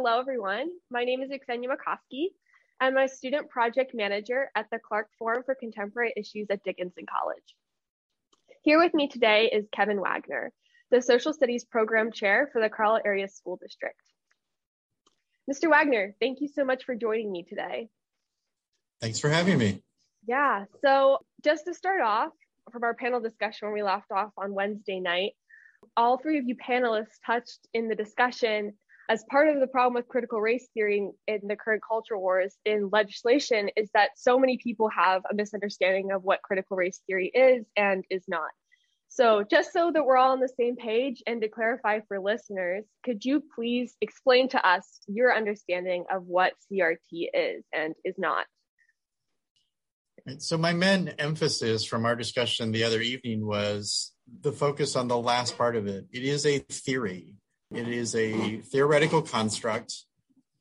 Hello, everyone. My name is Xenia McCoskey. I'm a student project manager at the Clark Forum for Contemporary Issues at Dickinson College. Here with me today is Kevin Wagner, the Social Studies Program Chair for the Carlisle Area School District. Mr. Wagner, thank you so much for joining me today. Thanks for having me. Yeah, so just to start off from our panel discussion when we left off on Wednesday night, all three of you panelists touched in the discussion as part of the problem with critical race theory in the current culture wars in legislation is that so many people have a misunderstanding of what critical race theory is and is not. So, just so that we're all on the same page and to clarify for listeners, could you please explain to us your understanding of what CRT is and is not? So, my main emphasis from our discussion the other evening was the focus on the last part of it. It is a theory, it is a theoretical construct,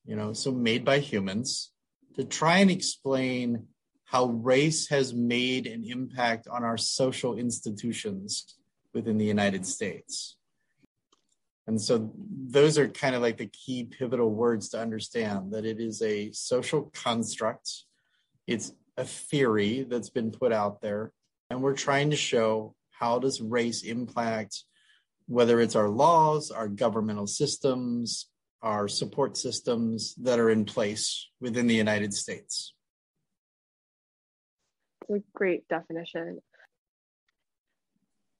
you know, so made by humans to try and explain how race has made an impact on our social institutions within the United States. And so those are kind of like the key pivotal words to understand that it is a social construct. It's a theory that's been put out there and we're trying to show how does race impact whether it's our laws, our governmental systems, our support systems that are in place within the United States. It's a great definition.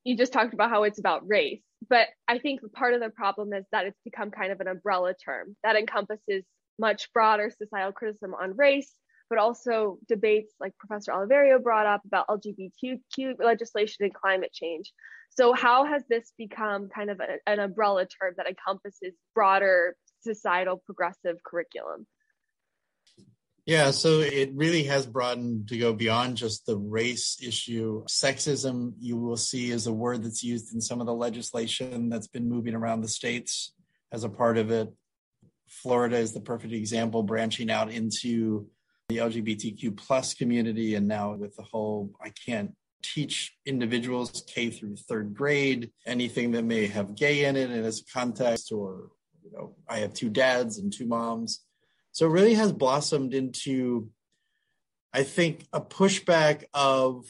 You just talked about how it's about race, but I think part of the problem is that it's become kind of an umbrella term that encompasses much broader societal criticism on race, but also debates like Professor Oliverio brought up about LGBTQ legislation and climate change. So, how has this become kind of a, an umbrella term that encompasses broader societal progressive curriculum? Yeah, so it really has broadened to go beyond just the race issue. Sexism, you will see, is a word that's used in some of the legislation that's been moving around the states as a part of it. Florida is the perfect example, branching out into the LGBTQ plus community, and now with the whole I can't teach individuals K through third grade anything that may have gay in it in its context, or you know, I have two dads and two moms. So it really has blossomed into, I think, a pushback of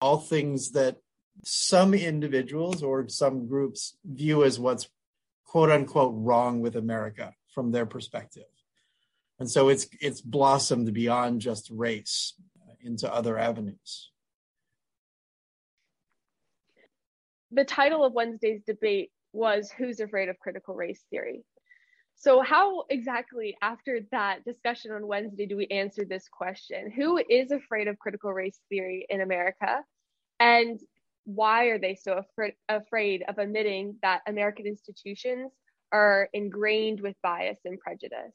all things that some individuals or some groups view as what's quote unquote wrong with America from their perspective and so it's it's blossomed beyond just race into other avenues. The title of wednesday's debate was who's afraid of critical race theory? So how exactly after that discussion on wednesday do we answer this question? Who is afraid of critical race theory in america? And why are they so afraid, afraid of admitting that american institutions are ingrained with bias and prejudice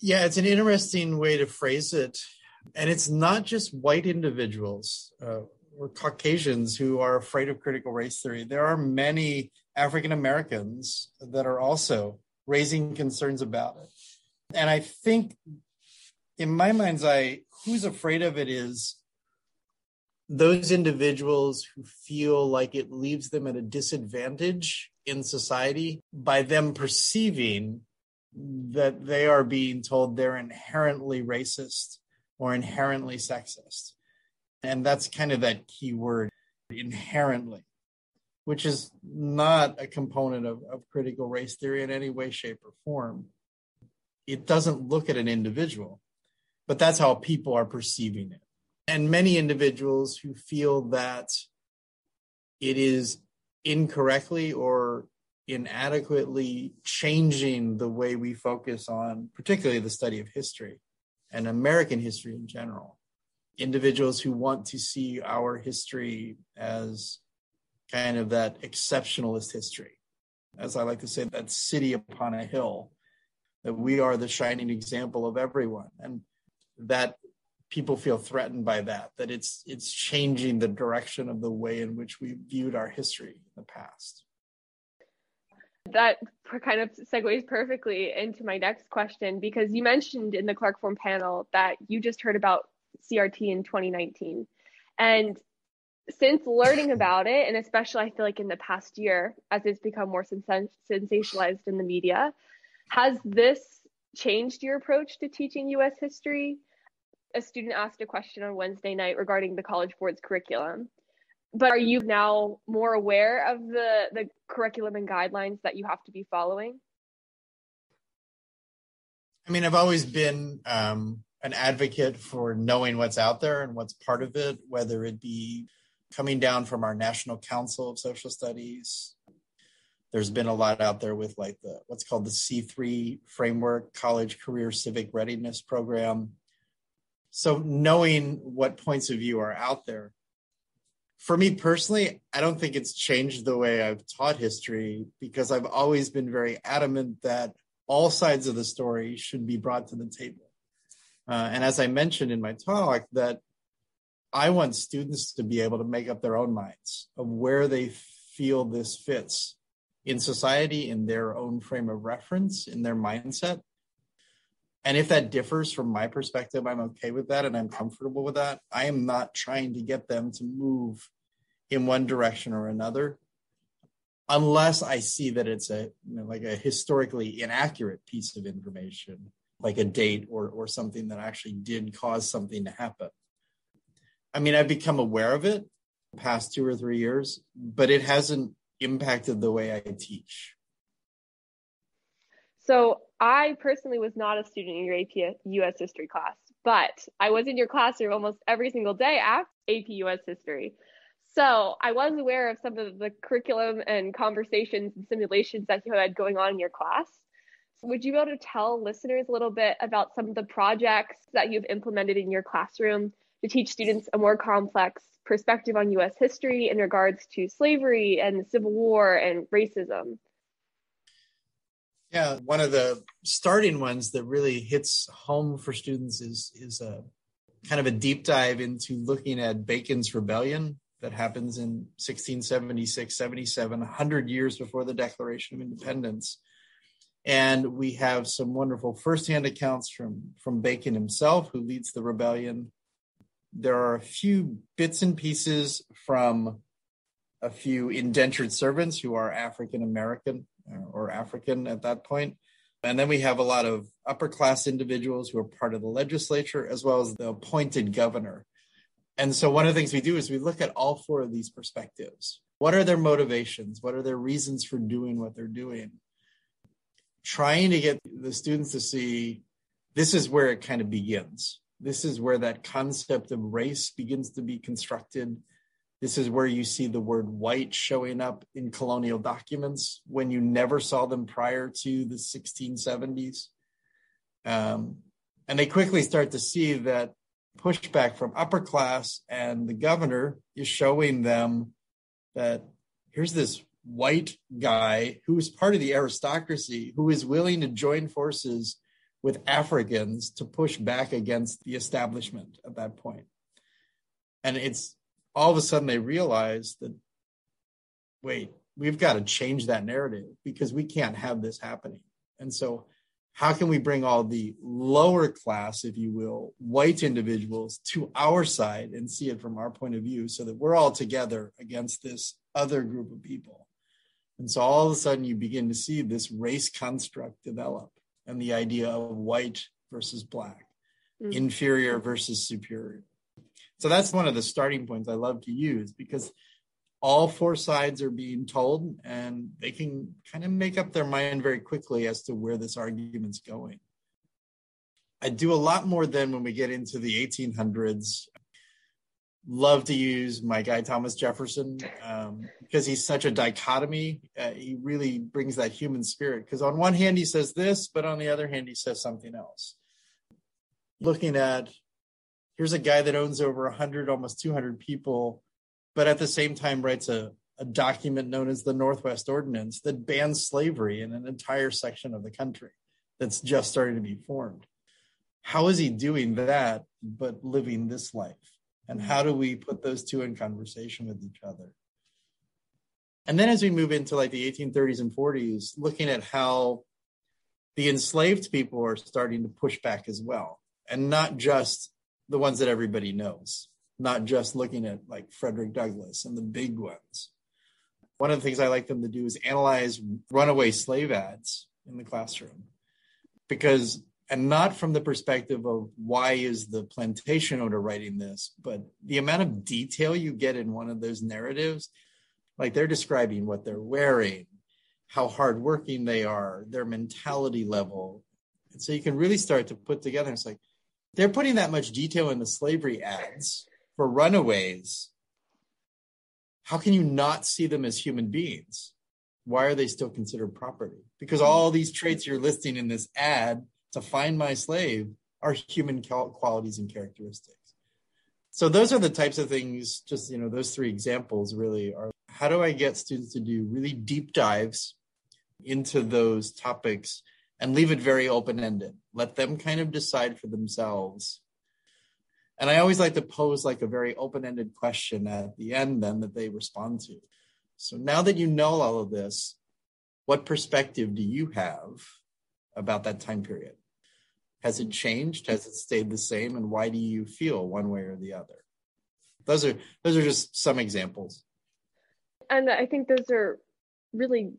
yeah, it's an interesting way to phrase it. And it's not just white individuals uh, or Caucasians who are afraid of critical race theory. There are many African Americans that are also raising concerns about it. And I think, in my mind's eye, who's afraid of it is those individuals who feel like it leaves them at a disadvantage in society by them perceiving that they are being told they're inherently racist or inherently sexist. And that's kind of that key word, inherently, which is not a component of, of critical race theory in any way, shape, or form. It doesn't look at an individual, but that's how people are perceiving it. And many individuals who feel that it is incorrectly or inadequately changing the way we focus on, particularly the study of history and American history in general. Individuals who want to see our history as kind of that exceptionalist history. As I like to say, that city upon a hill, that we are the shining example of everyone. And that people feel threatened by that, that it's it's changing the direction of the way in which we viewed our history in the past that kind of segues perfectly into my next question because you mentioned in the Clark Forum panel that you just heard about CRT in 2019. And since learning about it, and especially I feel like in the past year, as it's become more sens- sensationalized in the media, has this changed your approach to teaching US history? A student asked a question on Wednesday night regarding the College Board's curriculum. But are you now more aware of the, the curriculum and guidelines that you have to be following? I mean, I've always been um, an advocate for knowing what's out there and what's part of it, whether it be coming down from our National Council of Social Studies. There's been a lot out there with like the what's called the C3 framework, college career civic readiness program. So knowing what points of view are out there. For me personally, I don't think it's changed the way I've taught history because I've always been very adamant that all sides of the story should be brought to the table. Uh, and as I mentioned in my talk, that I want students to be able to make up their own minds of where they feel this fits in society, in their own frame of reference, in their mindset. And if that differs from my perspective, I'm okay with that and I'm comfortable with that. I am not trying to get them to move in one direction or another unless I see that it's a you know, like a historically inaccurate piece of information, like a date or or something that actually did cause something to happen. I mean, I've become aware of it past two or three years, but it hasn't impacted the way I teach. So I personally was not a student in your AP US history class, but I was in your classroom almost every single day after AP US history. So I was aware of some of the curriculum and conversations and simulations that you had going on in your class. Would you be able to tell listeners a little bit about some of the projects that you've implemented in your classroom to teach students a more complex perspective on US history in regards to slavery and the Civil War and racism? Yeah, one of the starting ones that really hits home for students is is a kind of a deep dive into looking at Bacon's rebellion that happens in 1676, 77, 100 years before the Declaration of Independence. And we have some wonderful firsthand accounts from, from Bacon himself, who leads the rebellion, there are a few bits and pieces from a few indentured servants who are African American or African at that point. And then we have a lot of upper class individuals who are part of the legislature, as well as the appointed governor. And so, one of the things we do is we look at all four of these perspectives. What are their motivations? What are their reasons for doing what they're doing? Trying to get the students to see this is where it kind of begins this is where that concept of race begins to be constructed. This is where you see the word white showing up in colonial documents when you never saw them prior to the 1670s. Um, and they quickly start to see that pushback from upper class and the governor is showing them that here's this white guy who is part of the aristocracy who is willing to join forces with Africans to push back against the establishment at that point. And it's all of a sudden they realize that, wait, we've got to change that narrative because we can't have this happening. And so, how can we bring all the lower class, if you will, white individuals to our side and see it from our point of view so that we're all together against this other group of people? And so, all of a sudden, you begin to see this race construct develop and the idea of white versus black, mm-hmm. inferior versus superior. So that's one of the starting points I love to use because all four sides are being told and they can kind of make up their mind very quickly as to where this argument's going. I do a lot more than when we get into the 1800s love to use my guy Thomas Jefferson um, because he's such a dichotomy. Uh, he really brings that human spirit. Because on one hand he says this, but on the other hand he says something else. Looking at here's a guy that owns over 100, almost 200 people, but at the same time writes a, a document known as the Northwest Ordinance that bans slavery in an entire section of the country that's just starting to be formed. How is he doing that, but living this life? and how do we put those two in conversation with each other and then as we move into like the 1830s and 40s looking at how the enslaved people are starting to push back as well and not just the ones that everybody knows not just looking at like Frederick Douglass and the big ones. One of the things I like them to do is analyze runaway slave ads in the classroom because and not from the perspective of why is the plantation owner writing this, but the amount of detail you get in one of those narratives, like they're describing what they're wearing, how hardworking they are, their mentality level. And so you can really start to put together, it's like they're putting that much detail in the slavery ads for runaways. How can you not see them as human beings? Why are they still considered property? Because all these traits you're listing in this ad to find my slave are human qualities and characteristics. So those are the types of things, just, you know, those three examples really are how do I get students to do really deep dives into those topics and leave it very open ended? Let them kind of decide for themselves. And I always like to pose like a very open ended question at the end, then that they respond to. So now that you know all of this, what perspective do you have about that time period? Has it changed? Has it stayed the same? And why do you feel one way or the other? Those are those are just some examples. And I think those are really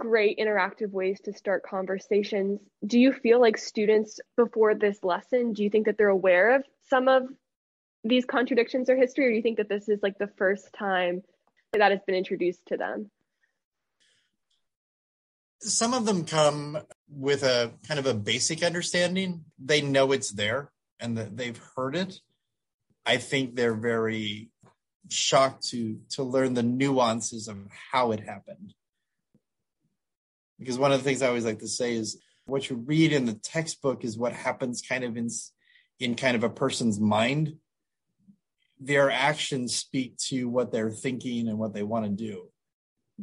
great interactive ways to start conversations. Do you feel like students before this lesson, do you think that they're aware of some of these contradictions or history, or do you think that this is like the first time that has been introduced to them? some of them come with a kind of a basic understanding. They know it's there and that they've heard it. I think they're very shocked to to learn the nuances of how it happened. Because one of the things I always like to say is what you read in the textbook is what happens kind of in in kind of a person's mind. Their actions speak to what they're thinking and what they want to do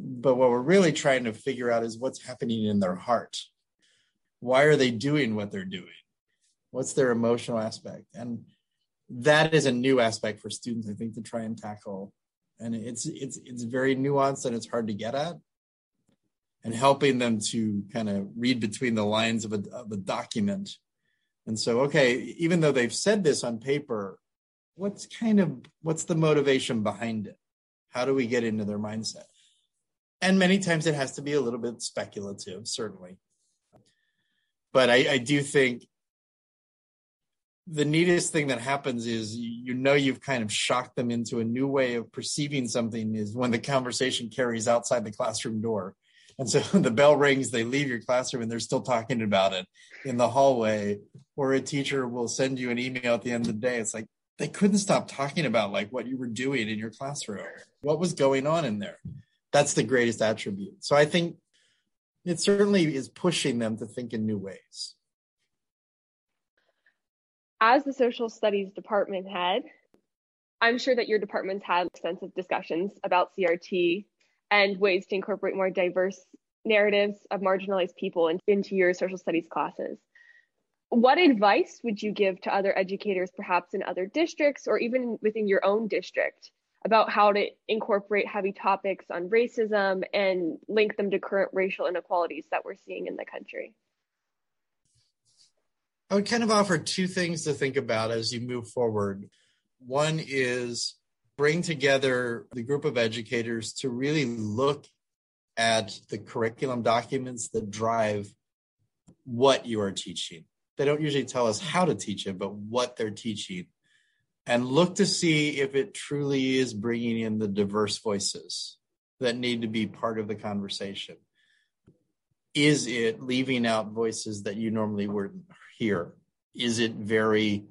but what we're really trying to figure out is what's happening in their heart. Why are they doing what they're doing? What's their emotional aspect? And that is a new aspect for students, I think, to try and tackle. And it's it's it's very nuanced and it's hard to get at. And helping them to kind of read between the lines of a, of a document. And so, okay, even though they've said this on paper, what's kind of what's the motivation behind it? How do we get into their mindset? and many times it has to be a little bit speculative, certainly. But I, I do think the neatest thing that happens is you know you've kind of shocked them into a new way of perceiving something is when the conversation carries outside the classroom door. And so the bell rings, they leave your classroom and they're still talking about it in the hallway, or a teacher will send you an email at the end of the day. It's like they couldn't stop talking about like what you were doing in your classroom. What was going on in there? that's the greatest attribute. So I think it certainly is pushing them to think in new ways. As the social studies department head, I'm sure that your department's had extensive discussions about CRT and ways to incorporate more diverse narratives of marginalized people into your social studies classes. What advice would you give to other educators, perhaps in other districts or even within your own district, about how to incorporate heavy topics on racism and link them to current racial inequalities that we're seeing in the country. I would kind of offer two things to think about as you move forward. One is bring together the group of educators to really look at the curriculum documents that drive what you are teaching. They don't usually tell us how to teach it, but what they're teaching and look to see if it truly is bringing in the diverse voices that need to be part of the conversation. Is it leaving out voices that you normally wouldn't hear? Is it very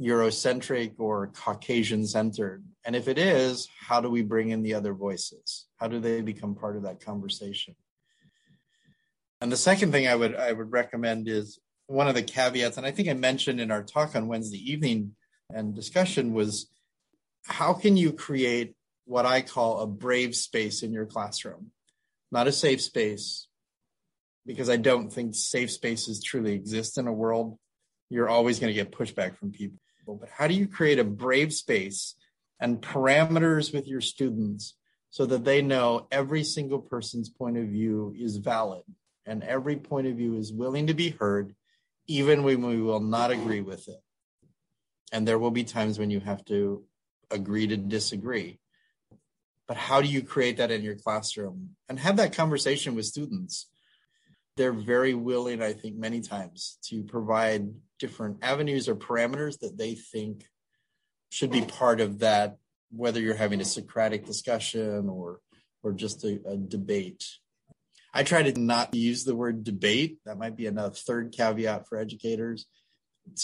Eurocentric or Caucasian centered? And if it is, how do we bring in the other voices? How do they become part of that conversation? And the second thing I would I would recommend is one of the caveats, and I think I mentioned in our talk on Wednesday evening, and discussion was how can you create what I call a brave space in your classroom? Not a safe space, because I don't think safe spaces truly exist in a world. You're always going to get pushback from people. But how do you create a brave space and parameters with your students so that they know every single person's point of view is valid and every point of view is willing to be heard, even when we will not agree with it? and there will be times when you have to agree to disagree. But how do you create that in your classroom and have that conversation with students? They're very willing, I think, many times to provide different avenues or parameters that they think should be part of that, whether you're having a Socratic discussion or or just a, a debate. I try to not use the word debate. That might be another third caveat for educators.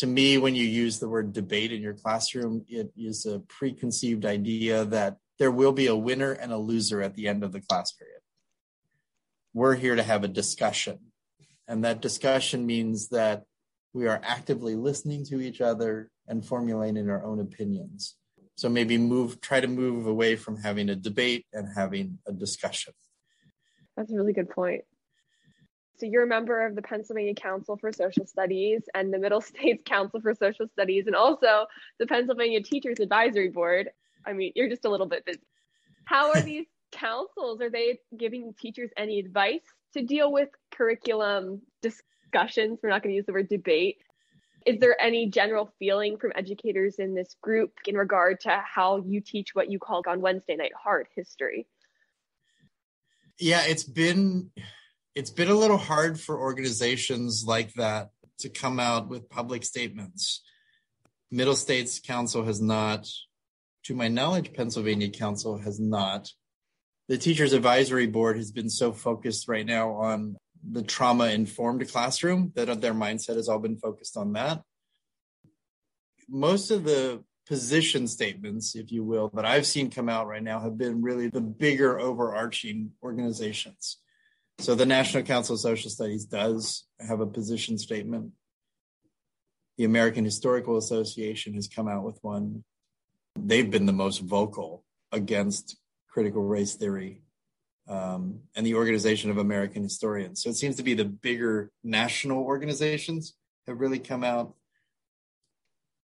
To me, when you use the word debate in your classroom, it is a preconceived idea that there will be a winner and a loser at the end of the class period. We're here to have a discussion. And that discussion means that we are actively listening to each other and formulating our own opinions. So maybe move, try to move away from having a debate and having a discussion. That's a really good point. So you're a member of the Pennsylvania Council for Social Studies and the Middle States Council for Social Studies, and also the Pennsylvania Teachers Advisory Board. I mean, you're just a little bit busy. How are these councils? Are they giving teachers any advice to deal with curriculum discussions? We're not going to use the word debate. Is there any general feeling from educators in this group in regard to how you teach what you call on Wednesday night hard history? Yeah, it's been it's been a little hard for organizations like that to come out with public statements. Middle States Council has not, to my knowledge, Pennsylvania Council has not. The Teachers Advisory Board has been so focused right now on the trauma informed classroom that their mindset has all been focused on that. Most of the position statements, if you will, that I've seen come out right now have been really the bigger overarching organizations. So the National Council of Social Studies does have a position statement. The American Historical Association has come out with one. They've been the most vocal against critical race theory um, and the Organization of American Historians. So it seems to be the bigger national organizations have really come out.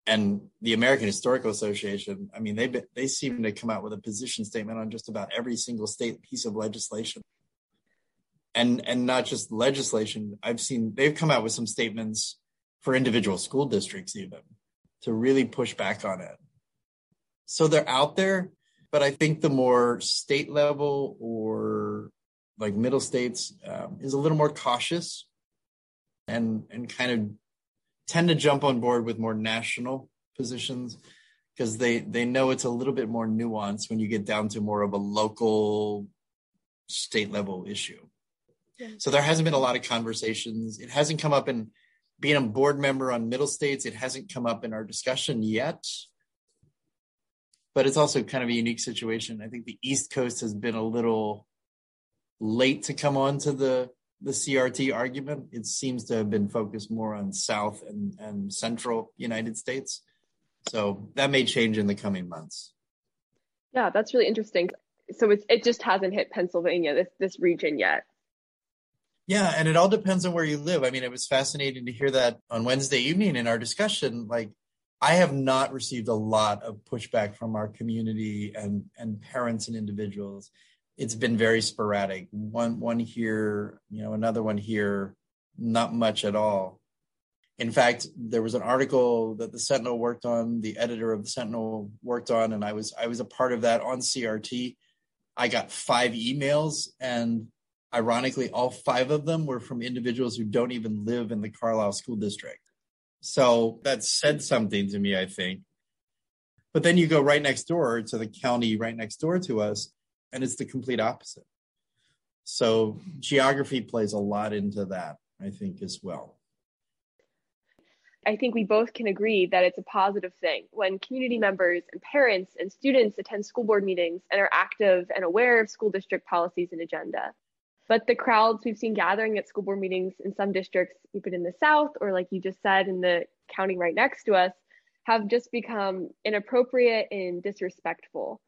And the American Historical Association, I mean, they they seem to come out with a position statement on just about every single state piece of legislation. And and not just legislation. I've seen they've come out with some statements for individual school districts even to really push back on it. So they're out there but I think the more state level or like middle states um, is a little more cautious and and kind of tend to jump on board with more national positions because they they know it's a little bit more nuanced when you get down to more of a local state level issue. Yeah. So there hasn't been a lot of conversations. It hasn't come up in being a board member on middle states. It hasn't come up in our discussion yet but it's also kind of a unique situation. I think the East Coast has been a little late to come on to the the CRT argument. It seems to have been focused more on South and, and Central United States. So that may change in the coming months. Yeah, that's really interesting. So it's it just hasn't hit Pennsylvania, this this region yet. Yeah, and it all depends on where you live. I mean, it was fascinating to hear that on Wednesday evening in our discussion. Like I have not received a lot of pushback from our community and and parents and individuals. It's been very sporadic. One one here, you know, another one here, not much at all. In fact, there was an article that the Sentinel worked on, the editor of the Sentinel worked on, and I was I was a part of that on CRT. I got five emails, and ironically, all five of them were from individuals who don't even live in the Carlisle School District. So that said something to me, I think. But then you go right next door to the county right next door to us, and it's the complete opposite. So geography plays a lot into that, I think, as well. I think we both can agree that it's a positive thing when community members and parents and students attend school board meetings and are active and aware of school district policies and agenda. But the crowds we've seen gathering at school board meetings in some districts, even in the South, or like you just said, in the county right next to us, have just become inappropriate and disrespectful.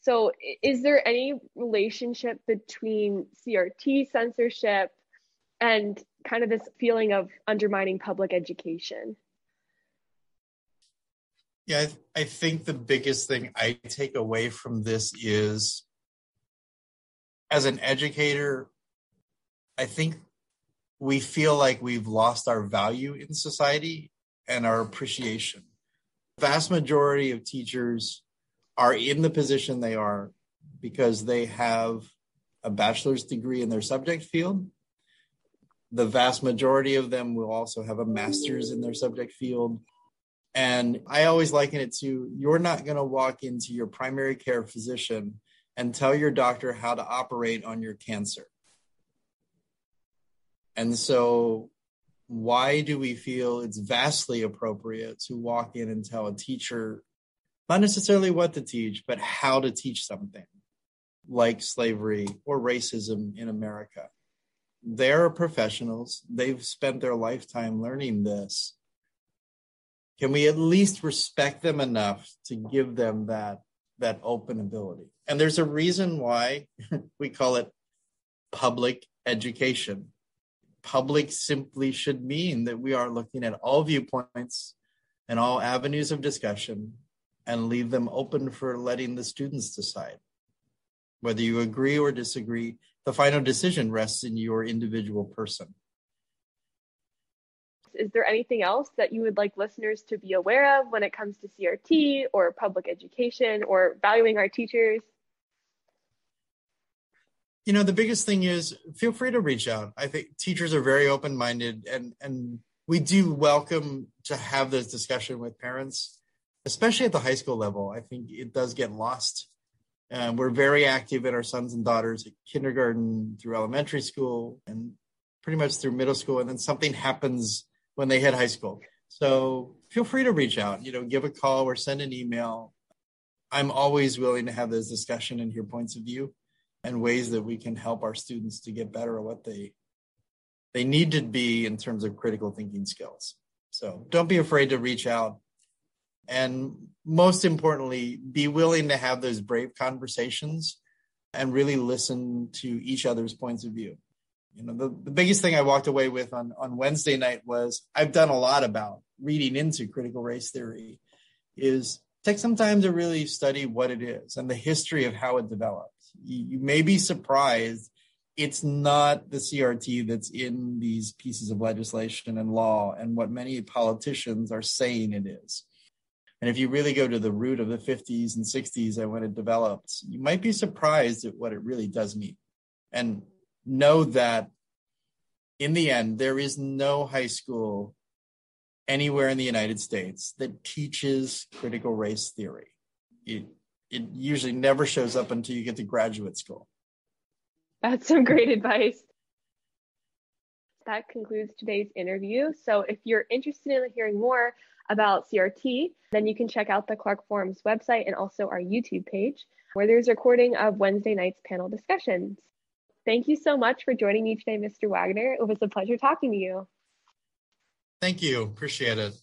So, is there any relationship between CRT censorship and kind of this feeling of undermining public education? Yeah, I, th- I think the biggest thing I take away from this is as an educator, I think we feel like we've lost our value in society and our appreciation. The vast majority of teachers are in the position they are because they have a bachelor's degree in their subject field. The vast majority of them will also have a master's in their subject field. And I always liken it to you're not going to walk into your primary care physician and tell your doctor how to operate on your cancer. And so, why do we feel it's vastly appropriate to walk in and tell a teacher not necessarily what to teach, but how to teach something like slavery or racism in America? They're professionals, they've spent their lifetime learning this. Can we at least respect them enough to give them that that open ability? And there's a reason why we call it public education. Public simply should mean that we are looking at all viewpoints and all avenues of discussion and leave them open for letting the students decide. Whether you agree or disagree, the final decision rests in your individual person. Is there anything else that you would like listeners to be aware of when it comes to CRT or public education or valuing our teachers? You know, the biggest thing is feel free to reach out. I think teachers are very open minded and, and we do welcome to have this discussion with parents, especially at the high school level. I think it does get lost. We're very active in our sons and daughters at kindergarten through elementary school and pretty much through middle school. And then something happens when they hit high school. So feel free to reach out, you know, give a call or send an email. I'm always willing to have this discussion and hear points of view and ways that we can help our students to get better at what they they need to be in terms of critical thinking skills. So don't be afraid to reach out. And most importantly, be willing to have those brave conversations and really listen to each other's points of view you know the, the biggest thing i walked away with on on wednesday night was i've done a lot about reading into critical race theory is take some time to really study what it is and the history of how it developed you may be surprised it's not the crt that's in these pieces of legislation and law and what many politicians are saying it is and if you really go to the root of the 50s and 60s and when it developed you might be surprised at what it really does mean and know that in the end, there is no high school anywhere in the United States that teaches critical race theory. It, it usually never shows up until you get to graduate school. That's some great advice. That concludes today's interview. So, if you're interested in hearing more about CRT, then you can check out the Clark Forum's website and also our YouTube page, where there's a recording of Wednesday night's panel discussions. Thank you so much for joining me today, Mr. Wagner. It was a pleasure talking to you. Thank you. Appreciate it.